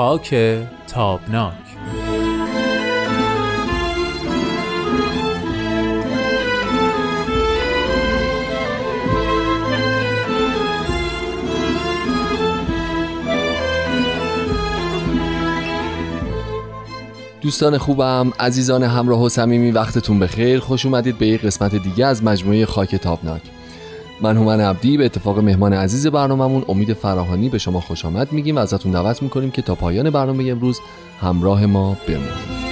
خاک تابناک. دوستان خوبم عزیزان همراه و صمیمی وقتتون بخیر. خوش اومدید به یک قسمت دیگه از مجموعه خاک تابناک. من هومن عبدی به اتفاق مهمان عزیز برنامهمون امید فراهانی به شما خوش آمد میگیم. و ازتون دعوت می‌کنیم که تا پایان برنامه امروز همراه ما بمونید.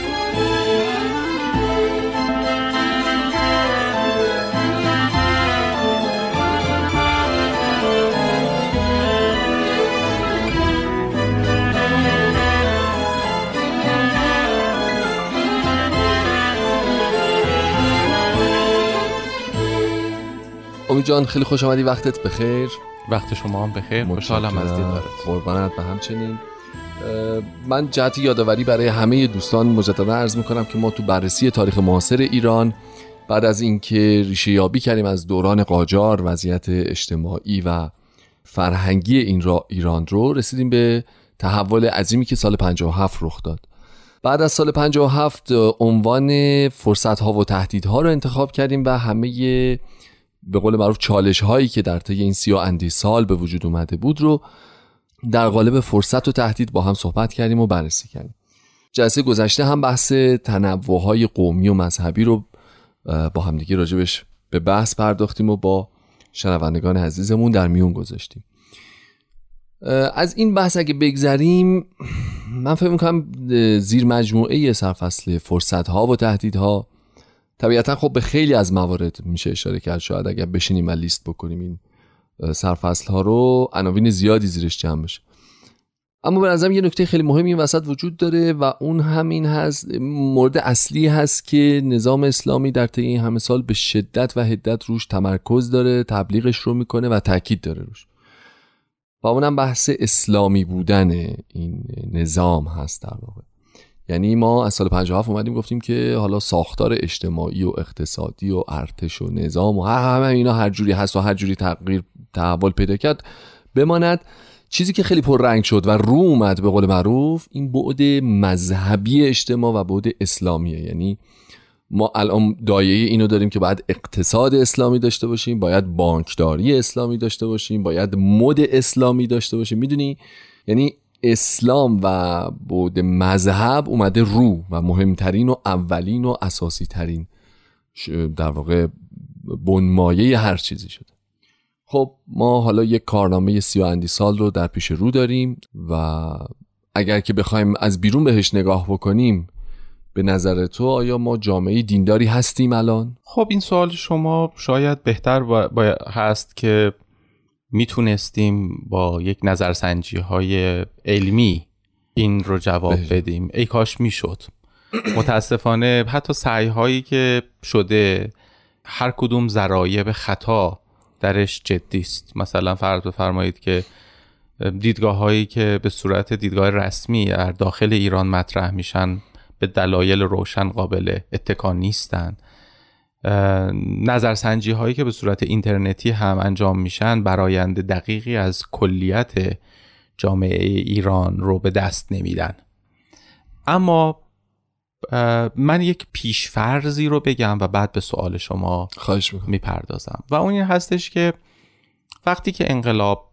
امید جان خیلی خوش آمدی. وقتت بخیر. وقت شما هم بخیر. خوشحالم از دیدارت. قربانت به همچنین. من جهت یادآوری برای همه دوستان مجددا عرض می‌کنم که ما تو بررسی تاریخ معاصر ایران بعد از اینکه ریشه یابی کردیم از دوران قاجار وضعیت اجتماعی و فرهنگی این را ایران رو رسیدیم به تحول عظیمی که سال 57 رخ داد. بعد از سال 57 عنوان فرصت ها و تهدیدها رو انتخاب کردیم و همه به قول معروف چالش هایی که در طی این سی و اندی سال به وجود اومده بود رو در قالب فرصت و تهدید با هم صحبت کردیم و بررسی کردیم. جلسه گذشته هم بحث تنوع های قومی و مذهبی رو با همدیگه راجبش به بحث پرداختیم و با شنوندگان عزیزمون در میون گذاشتیم. از این بحث اگه بگذریم من فکر می‌کنم زیر مجموعه سرفصل فرصت ها و تهدیدها طبیعتا خب به خیلی از موارد میشه اشاره کرد. شاید اگر بشینیم و لیست بکنیم این سرفصل ها رو عناوین زیادی زیرش جمع بشه. اما به نظرم یه نکته خیلی مهمی این وسط وجود داره و اون همین هست مورد اصلی هست که نظام اسلامی در طی این همه سال به شدت و حدت روش تمرکز داره تبلیغش رو می‌کنه و تاکید داره روش. و اونم بحث اسلامی بودن این نظام هست در واقع. یعنی ما از سال 57 اومدیم گفتیم که حالا ساختار اجتماعی و اقتصادی و ارتش و نظام و همه اینا هر جوری هست و هر جوری تغییر تحول پیدا کرد بماند. چیزی که خیلی پررنگ شد و رو اومد به قول معروف این بعد مذهبی اجتماع و بعد اسلامیه. یعنی ما الان دایه اینو داریم که باید اقتصاد اسلامی داشته باشیم باید بانکداری اسلامی داشته باشیم باید مد اسلامی داشته باشیم. می‌دونی؟ یعنی اسلام و بود مذهب اومده رو و مهمترین و اولین و اساسی ترین در واقع بنمایه هر چیزی شده خب ما حالا یک کارنامه سی اندی سال رو در پیش رو داریم و اگر که بخوایم از بیرون بهش نگاه بکنیم به نظر تو آیا ما جامعه دینداری هستیم الان؟ خب این سوال شما شاید بهتر با... هست که می‌تونستیم با یک نظرسنجی های علمی این رو جواب بدیم. ای کاش می‌شد. متاسفانه حتی سعی هایی که شده هر کدوم به خطا درش جدی است. مثلا فرض بفرمایید که دیدگاه هایی که به صورت دیدگاه رسمی در داخل ایران مطرح میشن به دلایل روشن قابل اتکا نیستند نظرسنجی هایی که به صورت اینترنتی هم انجام میشن برایند دقیقی از کلیت جامعه ایران رو به دست نمیدن. اما من یک پیشفرزی رو بگم و بعد به سوال شما خواهش می‌پردازم. و اون این هستش که وقتی که انقلاب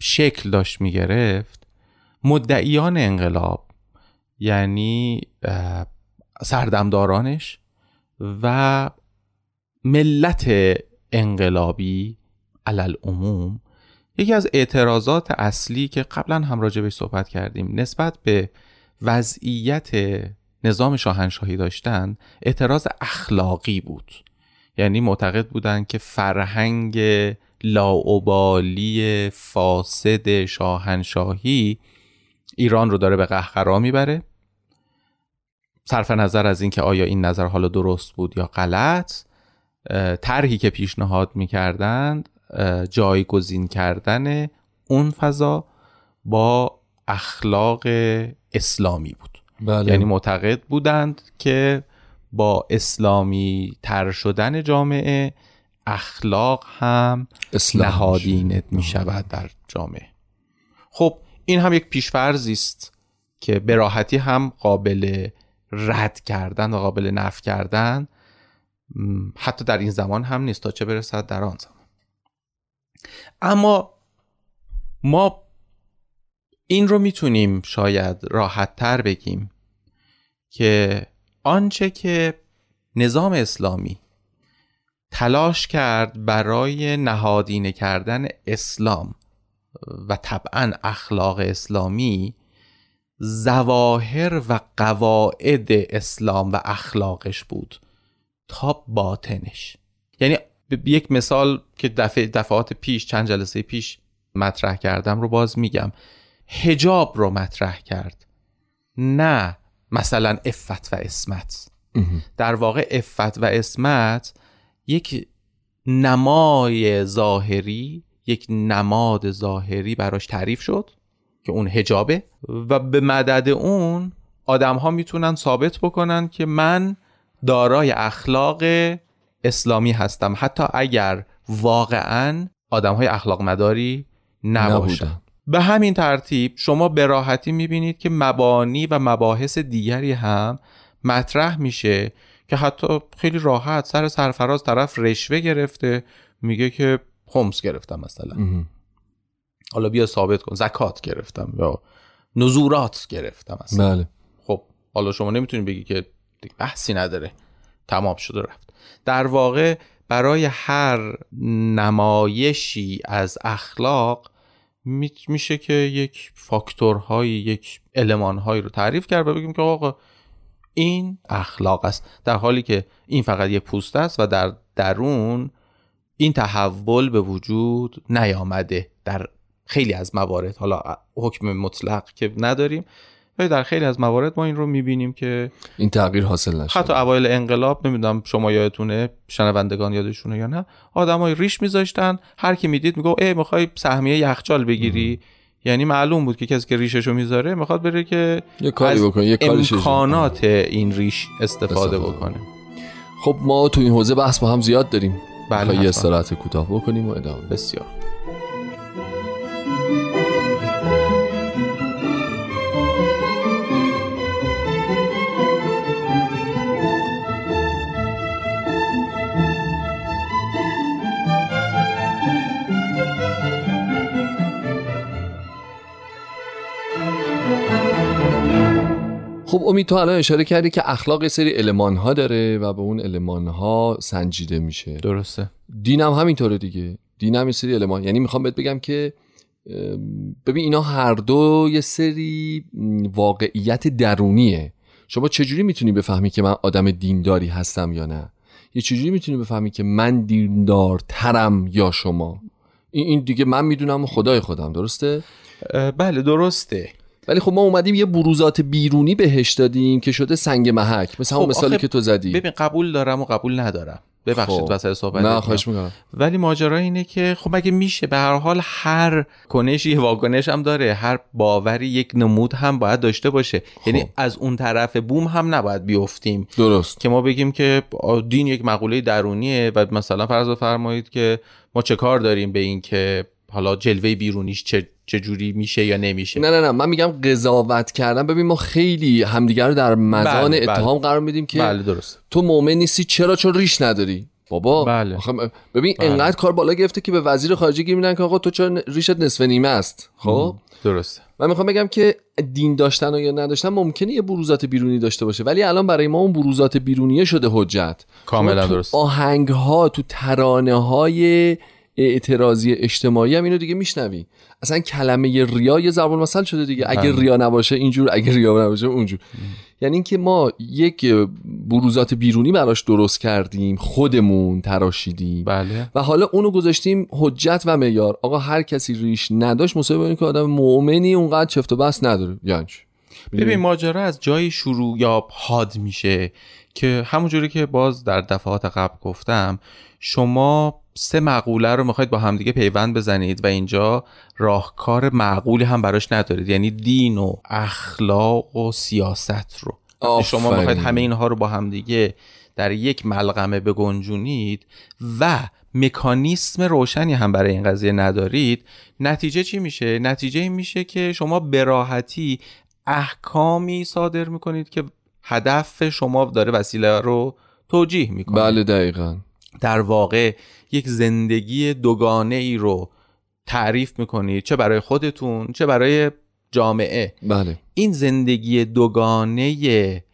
شکل داشت می‌گرفت مدعیان انقلاب یعنی سردمدارانش و ملت انقلابی علل عموم یکی از اعتراضات اصلی که قبلا هم راجع صحبت کردیم نسبت به وضعیت نظام شاهنشاهی داشتن اعتراض اخلاقی بود. یعنی معتقد بودند که فرهنگ لاعبالی فاسد شاهنشاهی ایران رو داره به قهقرا می‌بره. صرف نظر از اینکه آیا این نظر حالا درست بود یا غلط طرحی که پیشنهاد می‌کردند جایگزین کردن اون فضا با اخلاق اسلامی بود. بله. یعنی معتقد بودند که با اسلامی تر شدن جامعه اخلاق هم نهادینه می شود در جامعه. خب این هم یک پیشفرزی است که به راحتی هم قابل رد کردن و قابل نف کردن حتی در این زمان هم نیست تا چه برسد در آن زمان. اما ما این رو می‌تونیم شاید راحت تر بگیم که آنچه که نظام اسلامی تلاش کرد برای نهادینه کردن اسلام و طبعا اخلاق اسلامی زواهر و قواعد اسلام و اخلاقش بود. تا باطنش. یعنی یک مثال که دفعه دفعات پیش چند جلسه پیش مطرح کردم رو باز میگم. هجاب رو مطرح کرد. نه مثلا افت و اسمت در واقع افت و اسمت یک نمای ظاهری یک نماد ظاهری براش تعریف شد. که اون هجابه و به مدد اون آدم ها می‌تونن ثابت بکنن که من دارای اخلاق اسلامی هستم. حتی اگر واقعا آدم های اخلاق مداری نباشن به همین ترتیب شما به راحتی می‌بینید که مبانی و مباحث دیگری هم مطرح میشه که حتی خیلی راحت سر سرفراز طرف رشوه گرفته میگه که خمس گرفتم مثلا. حالا بیا ثابت کن. زکات گرفتم یا نزورات گرفتم مثلا بله. خب حالا شما نمی‌تونی بگی که بحثی نداره. تمام شده رفت. در واقع برای هر نمایشی از اخلاق میشه که یک فاکتورهایی یک المانهایی رو تعریف کرد و بگیم که آقا این اخلاق است. در حالی که این فقط یه پوست است و در درون این تحول به وجود نیامده در خیلی از موارد حالا حکم مطلق که نداریم ولی در خیلی از موارد ما این رو می‌بینیم که این تغییر حاصل نشده. حتی اوایل انقلاب نمی‌دونم شما یادتونه شنوندگان یادشونه یا نه آدمای ریش میذاشتن هر کی می‌دید میگه ای می‌خوای سهمیه یخچال بگیری. یعنی معلوم بود که کسی که ریششو می‌ذاره می‌خواد بره که یه کاری بکنه یه امکانات این ریش استفاده, استفاده. بکنه. خب ما تو این حوزه بحث با هم زیاد داریم. بله یه استراحت کوتاه بکنیم و ادامه بسیار. خب امید تو الان اشاره کردی که اخلاق سری علمان ها داره و به اون علمان ها سنجیده میشه. درسته. دینم همینطوره دیگه. دینم یه سری علمان یعنی می‌خوام بهت بگم که ببین اینا هر دو یه سری واقعیت درونیه. شما چجوری می‌تونی بفهمی که من آدم دینداری هستم یا نه؟ یه چجوری می‌تونی بفهمی که من دیندار ترم یا شما؟ این دیگه من می‌دونم خدای خودم. درسته؟ بله درسته. ولی خب ما اومدیم یه بروزات بیرونی بهش دادیم که شده سنگ محک. مثل همون خب مثالی که تو زدی. ببین قبول دارم و قبول ندارم. ببخشید خب. وسط صحبت نه خواهش می‌کنم. ولی ماجرا اینه که خب اگه میشه؟ به هر حال هر کنشی واکنش هم داره. هر باوری یک نمود هم باید داشته باشه. خب. یعنی از اون طرف بوم هم نباید بیفتیم. درست. که ما بگیم که دین یک مقوله درونیه و مثلا فرض بفرمایید که ما چه کار داریم به این که حالا جلوه بیرونیش چه چجوری میشه یا نمیشه. نه نه نه من میگم قضاوت کردن. ببین ما خیلی همدیگر رو در مزان بله، بله. اتهام قرار میدیم که بله درست. تو مؤمن نیستی چرا؟ چون ریش نداری. بابا بله. ببین بله. انقدر کار بالا گرفته که به وزیر خارجه گیر میدن که آقا تو چرا ریشت نصف نیمه است؟ خب؟ درسته. من می‌خوام بگم که دین داشتن و یا نداشتن ممکنه یه بروزات بیرونی داشته باشه ولی الان برای ما اون بروزات بیرونیه شده حجت. کاملا درست. آهنگ ها تو ترانه های اعتراضی اجتماعی هم اینو دیگه میشنوی. اصلا کلمه ریا یه ضرب المثل شده دیگه. اگه بله. ریا نباشه اینجور اگه ریا نباشه اونجور. یعنی اینکه ما یک بروزات بیرونی براش درست کردیم خودمون تراشیدیم. بله. و حالا اونو گذاشتیم حجت و معیار. آقا هر کسی ریش نداشت مصاحبه که آدم مؤمنی اونقدر چفت و بس نداره. یعنی ببین ماجرا از جایی شروع یا حاد میشه که همونجوری که باز در دفعات قبل گفتم شما سه مقوله رو می‌خواید با همدیگه پیوند بزنید و اینجا راهکار معقولی هم براش ندارید. یعنی دین و اخلاق و سیاست رو. شما می‌خواید همه اینها رو با همدیگه در یک ملغمه بگنجونید و مکانیسم روشنی هم برای این قضیه ندارید نتیجه چی میشه؟ نتیجه این میشه که شما به راحتی احکامی صادر می‌کنید که هدف شما داره وسیله رو توجیه می‌کنه. بله دقیقا. در واقع یک زندگی دوگانه ای رو تعریف می‌کنید چه برای خودتون چه برای جامعه بله این زندگی دوگانه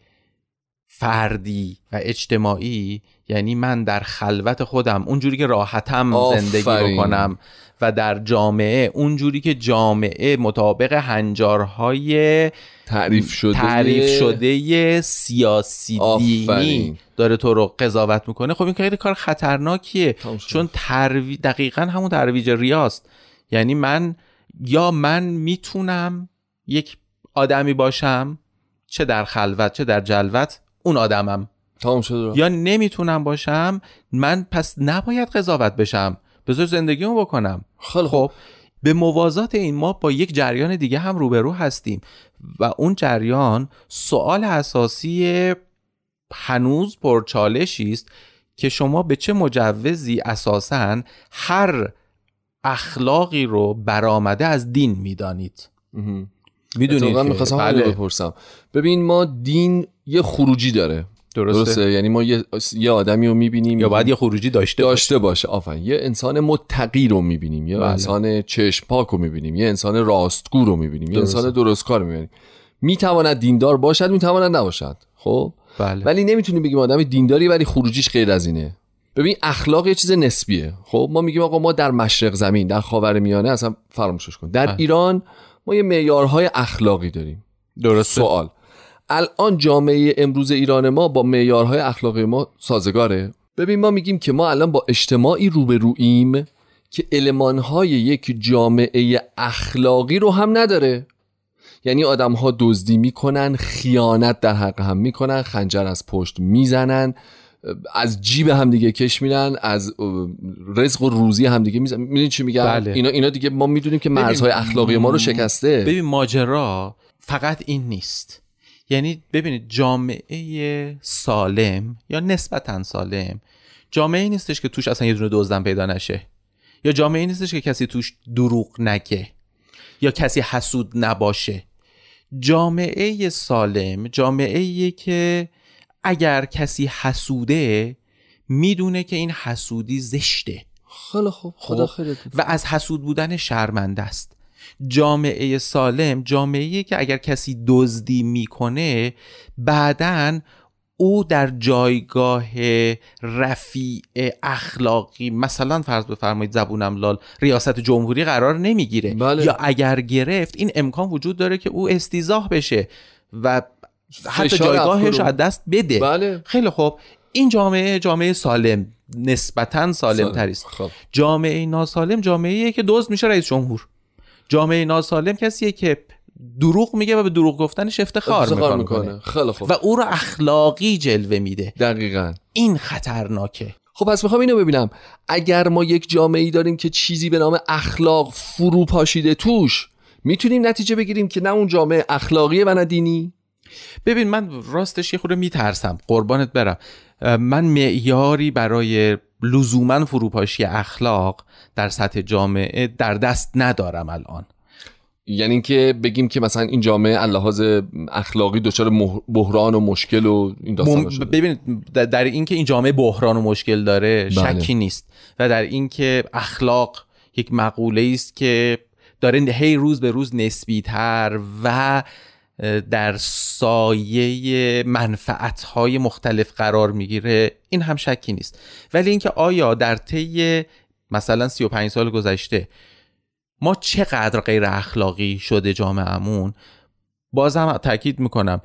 فردی و اجتماعی یعنی من در خلوت خودم اونجوری که راحتم آفرین. زندگی بکنم و در جامعه اونجوری که جامعه مطابق هنجارهای تعریف شده تعریف شده سیاسی دینی. داره تو رو قضاوت می‌کنه خب این خیلی کار خطرناکیه. چون تروی... دقیقا همون ترویج ریاست یعنی من یا من می‌تونم یک آدمی باشم چه در خلوت چه در جلوت اون آدمم تمام. یا نمی‌تونم باشم من پس نباید قضاوت بشم بذار زندگیمو بکنم. خیلی خب به موازات این ما با یک جریان دیگه هم روبرو هستیم و اون جریان سوال اساسی هنوز پرچالشی است که شما به چه مجوزی اساسا هر اخلاقی رو برآمده از دین می‌دانید. می‌دونید می‌خواستم بله، بپرسم. ببین ما دین یه خروجی داره. درسته, درسته. یعنی ما یه, یه آدمی رو می‌بینیم. یا باید یه خروجی داشته باشه. داشته باشه. آفرین. یه انسان متقی رو می‌بینیم. یه بله. انسان چشم پاک رو می‌بینیم. یه انسان راستگو رو می‌بینیم. یه. انسان درستکار رو می‌بینیم. می‌تواند دیندار باشد می‌تواند نباشد. خب؟ بله. ولی نمی‌تونیم بگیم آدم دینداری ولی خروجیش غیر از اینه. ببین اخلاق یه چیز نسبیه. خب؟ ما میگیم آقا ما در مشرق زمین در خاورمیانه اصلا فراموشش کن. در بله. ایران ما یه معیارهای اخلاقی داریم. درسته. سوال. الان جامعه امروز ایران ما با معیارهای اخلاقی ما سازگاره. ببین ما میگیم که ما الان با اجتماعی روبرویم که المانهای یک جامعه اخلاقی رو هم نداره. یعنی آدم ها دزدی می‌کنن خیانت در حق هم می‌کنن خنجر از پشت می‌زنن از جیب هم دیگه کش میرن از رزق و روزی هم دیگه می‌زنن می‌دونی چی میگم؟ بله. اینا اینا دیگه ما می‌دونیم که مرزهای اخلاقی ما رو شکسته. ببین ماجرا فقط این نیست. یعنی ببینید جامعه سالم یا نسبتا سالم جامعه نیستش که توش اصلا یه دونه دزدم پیدا نشه. یا جامعه نیستش که کسی توش دروغ نگه یا کسی حسود نباشه. جامعه سالم جامعه که اگر کسی حسوده می‌دونه که این حسودی زشته. خیلی خوب. خدا خب. خیرت و از حسود بودن شرمنده است. جامعه سالم جامعه که اگر کسی دزدی می‌کنه بعدا او در جایگاه رفیع اخلاقی مثلا فرض بفرمایید زبونم لال ریاست جمهوری قرار نمی‌گیره. بله. یا اگر گرفت این امکان وجود داره که او استیزاه بشه و حتی جایگاهش از دست بده. بله. خیلی خوب. این جامعه جامعه سالم نسبتا سالم. تری است خب. جامعه ناسالم جامعه که دزد میشه رئیس جمهور. جامعه ناسالم کسیه که دروغ میگه و به دروغ گفتنش افتخار, افتخار می‌کنه, می‌کنه. خیلی خوب. و او رو اخلاقی جلوه میده. دقیقا. این خطرناکه. خب پس می‌خوام اینو ببینم. اگر ما یک جامعه ای داریم که چیزی به نام اخلاق فرو پاشیده توش می‌تونیم نتیجه بگیریم که نه اون جامعه اخلاقیه و نه دینی؟ ببین من راستش یه خورده میترسم. قربانت برم. من معیاری برای لزوما فروپاشی اخلاق در سطح جامعه در دست ندارم الان یعنی اینکه بگیم که مثلا این جامعه اللحاظ اخلاقی دچار بحران و مشکل و این داستان. شده ببینید در- اینکه این جامعه بحران و مشکل داره بله. شکی نیست و در اینکه اخلاق یک مقوله است که داره هی روز به روز نسبیتر و در سایه منفعتهای مختلف قرار می‌گیره این هم شکی نیست. ولی اینکه آیا در طی مثلا 35 سال گذشته ما چقدر غیر اخلاقی شده جامعهمون بازم تاکید می‌کنم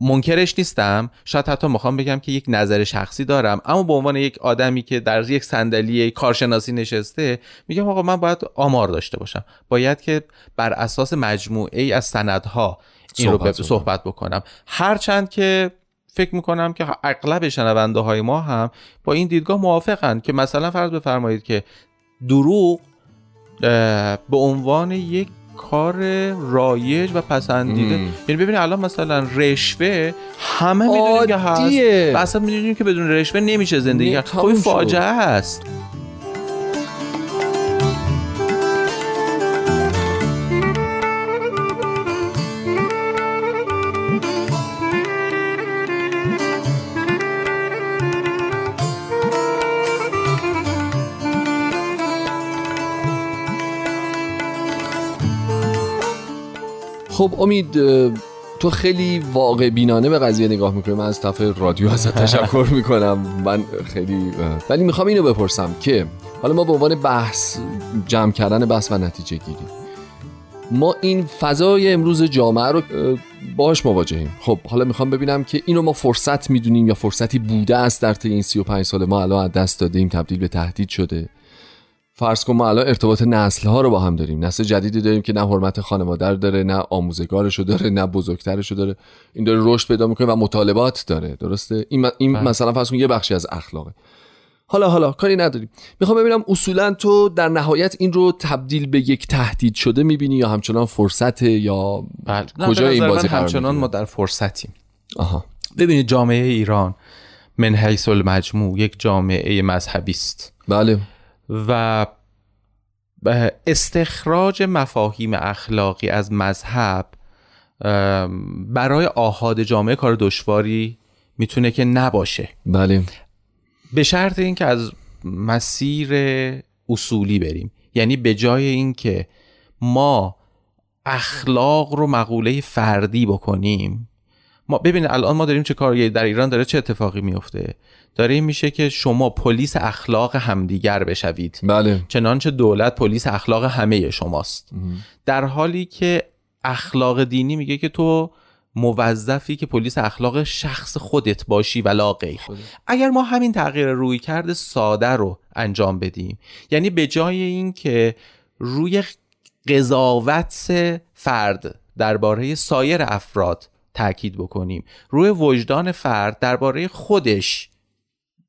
منکرش نیستم. شاید حتی می‌خوام بگم که یک نظر شخصی دارم اما به عنوان یک آدمی که در یک صندلی کارشناسی نشسته میگم آقا من باید آمار داشته باشم. باید که بر اساس مجموعه ای از سندها این رو صحبت به- صحبت بکنم هرچند که فکر می‌کنم که اغلب شنونده های ما هم با این دیدگاه موافقن که مثلا فرض بفرمایید که دروغ به عنوان یک کار رایج و پسندیده مم. یعنی ببینید الان مثلا رشوه همه می‌دونیم که هست. و اصلا می‌دونیم که بدون رشوه نمیشه زندگی کرد خب. فاجعه است خب امید تو خیلی واقع بینانه به قضیه نگاه می‌کنی. من از طرف رادیو ازت تشکر می‌کنم. من خیلی ولی می‌خوام اینو بپرسم که حالا ما به عنوان بحث جمع کردن بحث و نتیجه گیری. ما این فضای امروز جامعه رو باهاش مواجهیم. خب حالا می‌خوام ببینم که اینو ما فرصت می‌دونیم یا فرصتی بوده است در طی این 35 سال ما الان از دست دادیم تبدیل به تهدید شده. فرض کن ما الان ارتباط نسل ها رو با هم داریم. نسل جدیدی داریم که نه حرمت خانواده داره نه آموزگارشو داره نه بزرگترشو داره. این داره رشد پیدا می‌کنه و مطالبات داره. درسته؟ این, این بله. مثلا فرض کن یه بخشی از اخلاقه. حالا حالا کاری نداریم. می‌خوام ببینم اصولا تو در نهایت این رو تبدیل به یک تهدید شده می‌بینی یا همچنان فرصت یا بله. کجا این بازی همچنان ما در فرصتیم. آها. ببینید جامعه ایران من حیث المجموع یک جامعه مذهبی است. بله. و استخراج مفاهیم اخلاقی از مذهب برای آهاد جامعه کار دشواری می‌تونه که نباشه. بله. به شرط اینکه از مسیر اصولی بریم. یعنی به جای اینکه ما اخلاق رو مقوله فردی بکنیم ما ببینید الان ما داریم چه کار در ایران داره چه اتفاقی میفته داره این میشه که شما پلیس اخلاق همدیگر بشوید. بله. چنانچه دولت پلیس اخلاق همه شماست. در حالی که اخلاق دینی میگه که تو موظفی که پلیس اخلاق شخص خودت باشی ولا غیر. اگر ما همین تغییر روی کرده ساده رو انجام بدیم. یعنی به جای اینکه روی قضاوت فرد درباره سایر افراد تاکید بکنیم روی وجدان فرد درباره خودش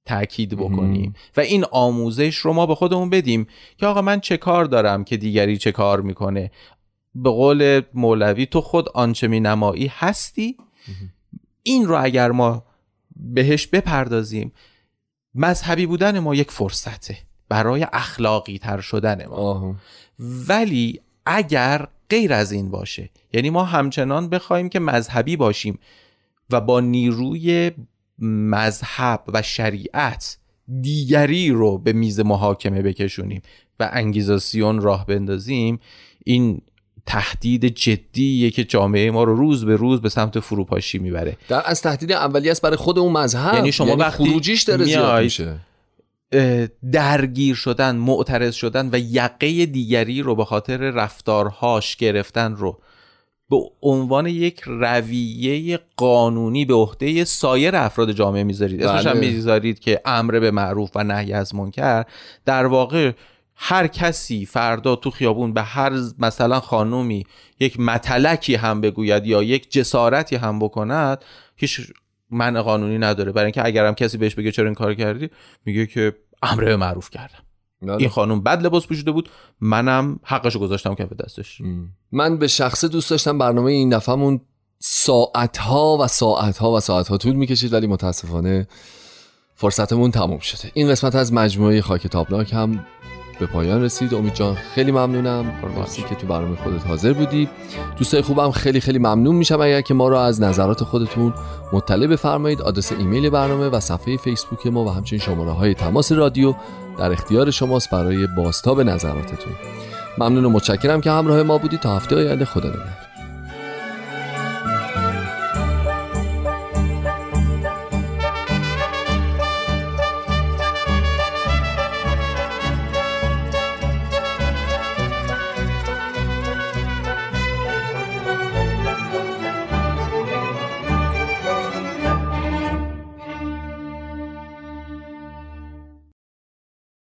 تاکید بکنیم. و این آموزش رو ما به خودمون بدیم که آقا من چه کار دارم که دیگری چه کار می‌کنه؟ به قول مولوی تو خود آنچه می نمایی هستی؟ این رو اگر ما بهش بپردازیم مذهبی بودن ما یک فرصته. برای اخلاقی تر شدن ما. ولی اگر غیر از این باشه یعنی ما همچنان بخوایم که مذهبی باشیم و با نیروی مذهب و شریعت دیگری رو به میز محاکمه بکشونیم و انگیزاسیون راه بندازیم این تهدید جدیه که جامعه ما رو روز به روز به سمت فروپاشی می‌بره. در از تهدید اولی است برای خود اون مذهب. یعنی شما یعنی وقتی خروجیش داره زیاد میشه. درگیر شدن معترض شدن و یقه دیگری رو به خاطر رفتارهاش گرفتن رو به عنوان یک رویه قانونی به عهده سایر افراد جامعه می‌ذارید. اسمش هم بله. می‌ذارید که امر به معروف و نهی از منکر. در واقع هر کسی فردا تو خیابون به هر مثلا خانومی یک متلکی هم بگوید یا یک جسارتی هم بکند هیچ من قانونی نداره. برای اینکه اگرم کسی بهش بگه چرا این کار کردی میگه که امر به معروف کردم. بله. این خانم بد لباس پوشیده بود. منم حقشو گذاشتم کف دستش. من به شخص دوست داشتم برنامه این دفعهمون ساعت ها و ساعت ها و ساعت ها طول می‌کشید ولی متاسفانه فرصتمون تموم شده. این قسمت از مجموعه خاک تابناک هم به پایان رسید. امید جان خیلی ممنونم. مرسی که تو برنامه خودت حاضر بودی. دوستای خوبم خیلی خیلی ممنون میشم اگر که ما رو از نظرات خودتون مطلع بفرمایید. آدرس ایمیل برنامه و صفحه فیسبوک ما و همچنین شماره های تماس رادیو در اختیار شماست برای بازتاب نظراتتون. ممنون و متشکرم که همراه ما بودید. تا هفته آینده خدا نگهدار.